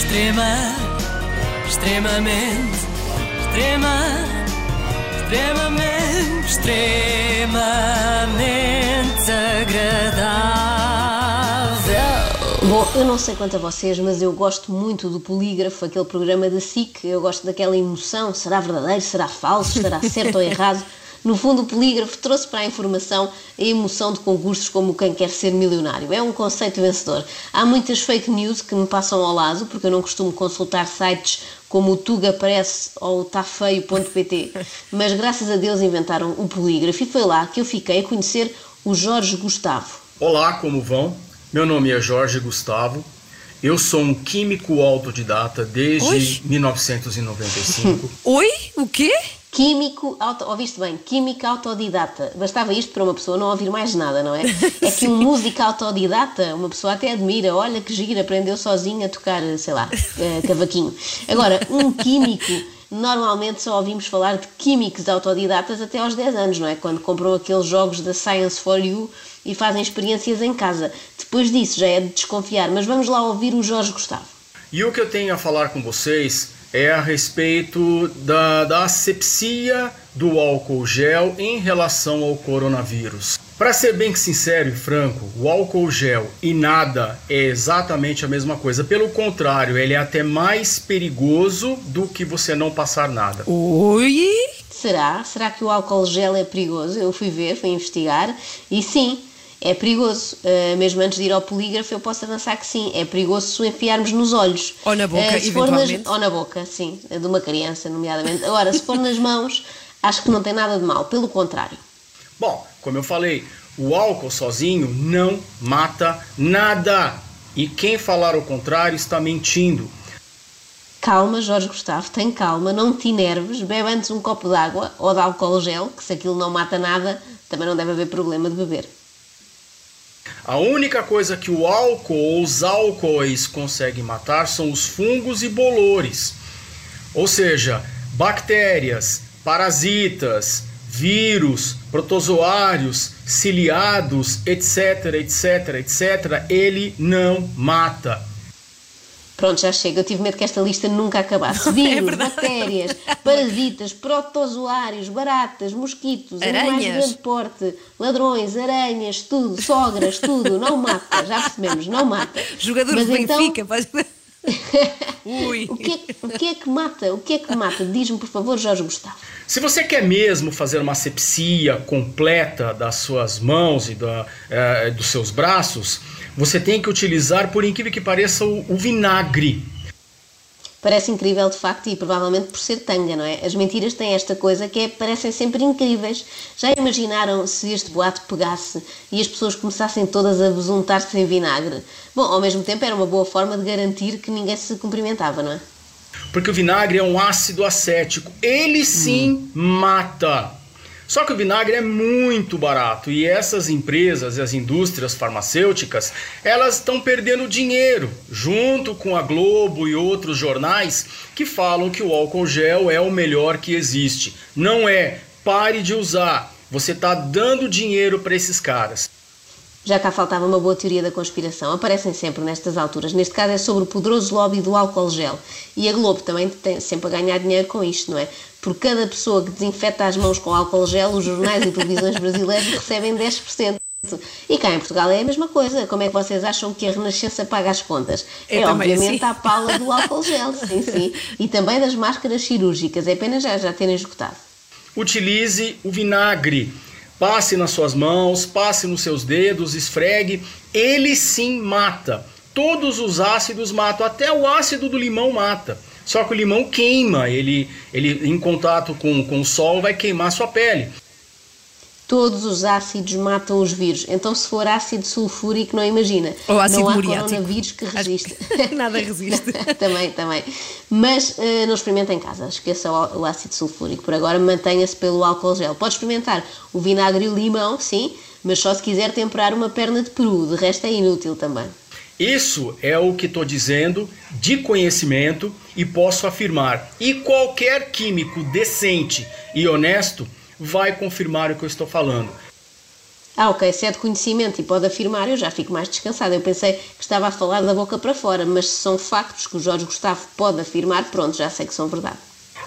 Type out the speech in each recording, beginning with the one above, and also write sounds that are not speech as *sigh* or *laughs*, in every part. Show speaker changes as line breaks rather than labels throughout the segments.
Extrema, extremamente, extrema, extremamente, extremamente agradável.
Bom, eu não sei quanto a vocês, mas eu gosto muito do Polígrafo, aquele programa da SIC. Eu gosto daquela emoção: será verdadeiro, será falso, estará certo ou *laughs* errado. No fundo, o polígrafo trouxe para a informação a emoção de concursos como Quem Quer Ser Milionário. É um conceito vencedor. Há muitas fake news que me passam ao lado, porque eu não costumo consultar sites como o Tuga Parece ou o tafeio.pt, *laughs* mas graças a Deus inventaram o polígrafo e foi lá que eu fiquei a conhecer o Jorge Gustavo.
Olá, como vão? Meu nome é Jorge Gustavo. Eu sou um químico autodidata desde
Oi?
1995. *laughs*
Oi? O quê?
Químico, auto, ouviste bem, químico autodidata. Bastava isto para uma pessoa não ouvir mais nada, não é? *laughs* É que um músico autodidata, uma pessoa até admira, olha que gira, aprendeu sozinho a tocar, sei lá, eh, *laughs* cavaquinho. Agora, um químico, normalmente só ouvimos falar de químicos autodidatas até aos 10 anos, não é? Quando compram aqueles jogos da Science for You e fazem experiências em casa. Depois disso já é de desconfiar, mas vamos lá ouvir o Jorge Gustavo.
E o que eu tenho a falar com vocês é a respeito da, da asepsia do álcool gel em relação ao coronavírus. Para ser bem sincero e franco, o álcool gel e nada é exatamente a mesma coisa. Pelo contrário, ele é até mais perigoso do que você não passar nada.
Oi?
Será? Será que o álcool gel é perigoso? Eu fui ver, fui investigar e sim, é perigoso. Uh, mesmo antes de ir ao polígrafo, eu posso avançar que sim, é perigoso se o enfiarmos nos olhos.
Ou na boca,
Uh, se for nas,
eventualmente.
Ou na boca, sim, de uma criança, nomeadamente. Agora, se for nas mãos, acho que não tem nada de mal, pelo contrário.
Bom, como eu falei, o álcool sozinho não mata nada. E quem falar o contrário está mentindo.
Calma, Jorge Gustavo, tem calma, não te enerves, bebe antes um copo de água ou de álcool gel, que se aquilo não mata nada, também não deve haver problema de beber.
A única coisa que o álcool ou os álcoois conseguem matar são os fungos e bolores. Ou seja, bactérias, parasitas, vírus, protozoários, ciliados, etc, etc, etc, ele não mata.
Pronto, já chega. Eu tive medo que esta lista nunca acabasse. *laughs* Vírus,
verdade.
bactérias, parasitas, protozoários, baratas, mosquitos, animais de
Aranhas.
grande porte, ladrões, aranhas, tudo, sogras, tudo. Não mata, já percebemos, não mata. *laughs*
Jogadores
Mas
do
então,
Benfica. pode- Ui.
o, que é, o que é que mata? O que é que mata? Diz-me, por favor, Jorge Gustavo.
Se você quer mesmo fazer uma asepsia completa das suas mãos e da, eh, dos seus braços, você tem que utilizar, por incrível que pareça, o, o vinagre.
Parece incrível de facto e provavelmente por ser tanga, não é? As mentiras têm esta coisa que é, parecem sempre incríveis. Já imaginaram se este boato pegasse e as pessoas começassem todas a besuntar-se em vinagre? Bom, ao mesmo tempo era uma boa forma de garantir que ninguém se cumprimentava, não é?
Porque o vinagre é um ácido acético. Ele sim mata. Só que o vinagre é muito barato e essas empresas e as indústrias farmacêuticas, elas estão perdendo dinheiro, junto com a Globo e outros jornais que falam que o álcool gel é o melhor que existe. Não é. Pare de usar. Você está dando dinheiro para esses caras.
Já cá faltava uma boa teoria da conspiração. Aparecem sempre nestas alturas. Neste caso é sobre o poderoso lobby do álcool gel. E a Globo também tem sempre a ganhar dinheiro com isto, não é? Por cada pessoa que desinfeta as mãos com álcool gel, os jornais e televisões brasileiros *laughs* recebem 10%. E cá em Portugal é a mesma coisa. Como é que vocês acham que a Renascença paga as contas?
É
é obviamente
assim.
à pala do álcool gel, sim, sim. E também das máscaras cirúrgicas. É pena já, já terem esgotado.
Utilize o vinagre. Passe nas suas mãos, passe nos seus dedos, esfregue. Ele sim mata. Todos os ácidos matam, até o ácido do limão mata. Só que o limão queima, ele, ele em contato com, com o sol vai queimar sua pele.
Todos os ácidos matam os vírus. Então, se for ácido sulfúrico, não imagina.
Ou ácido
não há
muriático.
coronavírus que resiste.
que *laughs* nada resiste. *laughs*
também, também. Mas eh, não experimenta em casa. Esqueça o, o ácido sulfúrico. Por agora, mantenha-se pelo álcool gel. Pode experimentar o vinagre e o limão, sim, mas só se quiser temperar uma perna de peru. De resto, é inútil também.
Isso é o que estou dizendo de conhecimento e posso afirmar. E qualquer químico decente e honesto vai confirmar o que eu estou falando.
Ah, ok, se é de conhecimento e pode afirmar, eu já fico mais descansada. Eu pensei que estava a falar da boca para fora, mas se são factos que o Jorge Gustavo pode afirmar, pronto, já sei que são verdade.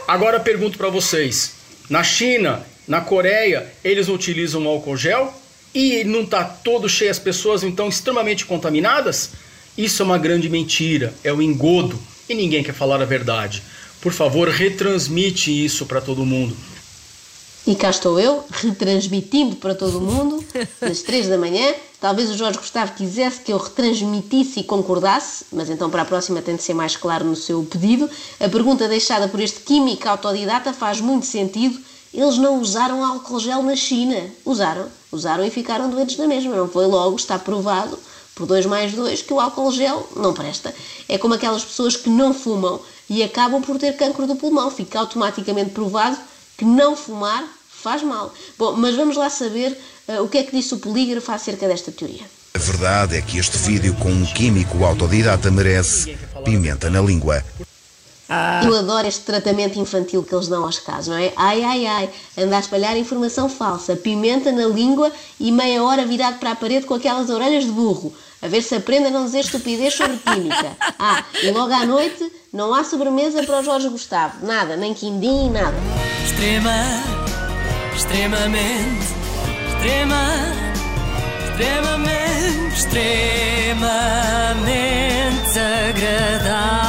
Agora pergunto para vocês: na China, na Coreia, eles utilizam álcool gel? E não está todo cheio, as pessoas então extremamente contaminadas? Isso é uma grande mentira, é o engodo e ninguém quer falar a verdade. Por favor, retransmite isso para todo mundo.
E cá estou eu, *laughs* retransmitindo para todo o mundo, às três da manhã. Talvez o Jorge Gustavo quisesse que eu retransmitisse e concordasse, mas então para a próxima tem de ser mais claro no seu pedido. A pergunta deixada por este químico autodidata faz muito sentido. Eles não usaram álcool gel na China. Usaram. Usaram e ficaram doentes na mesma. Não foi logo, está provado, por 2 mais 2, que o álcool gel não presta. É como aquelas pessoas que não fumam e acabam por ter cancro do pulmão. Fica automaticamente provado que não fumar faz mal. Bom, mas vamos lá saber uh, o que é que disse o polígrafo acerca desta teoria.
A verdade é que este vídeo com um químico autodidata merece pimenta na língua.
Eu adoro este tratamento infantil que eles dão aos casos, não é? Ai, ai, ai, anda a espalhar informação falsa, pimenta na língua e meia hora virado para a parede com aquelas orelhas de burro. A ver se aprende a não dizer estupidez sobre química. Ah, e logo à noite não há sobremesa para o Jorge Gustavo. Nada, nem quindim, nada.
Extrema, extremamente, extrema, extremamente, extremamente agradável.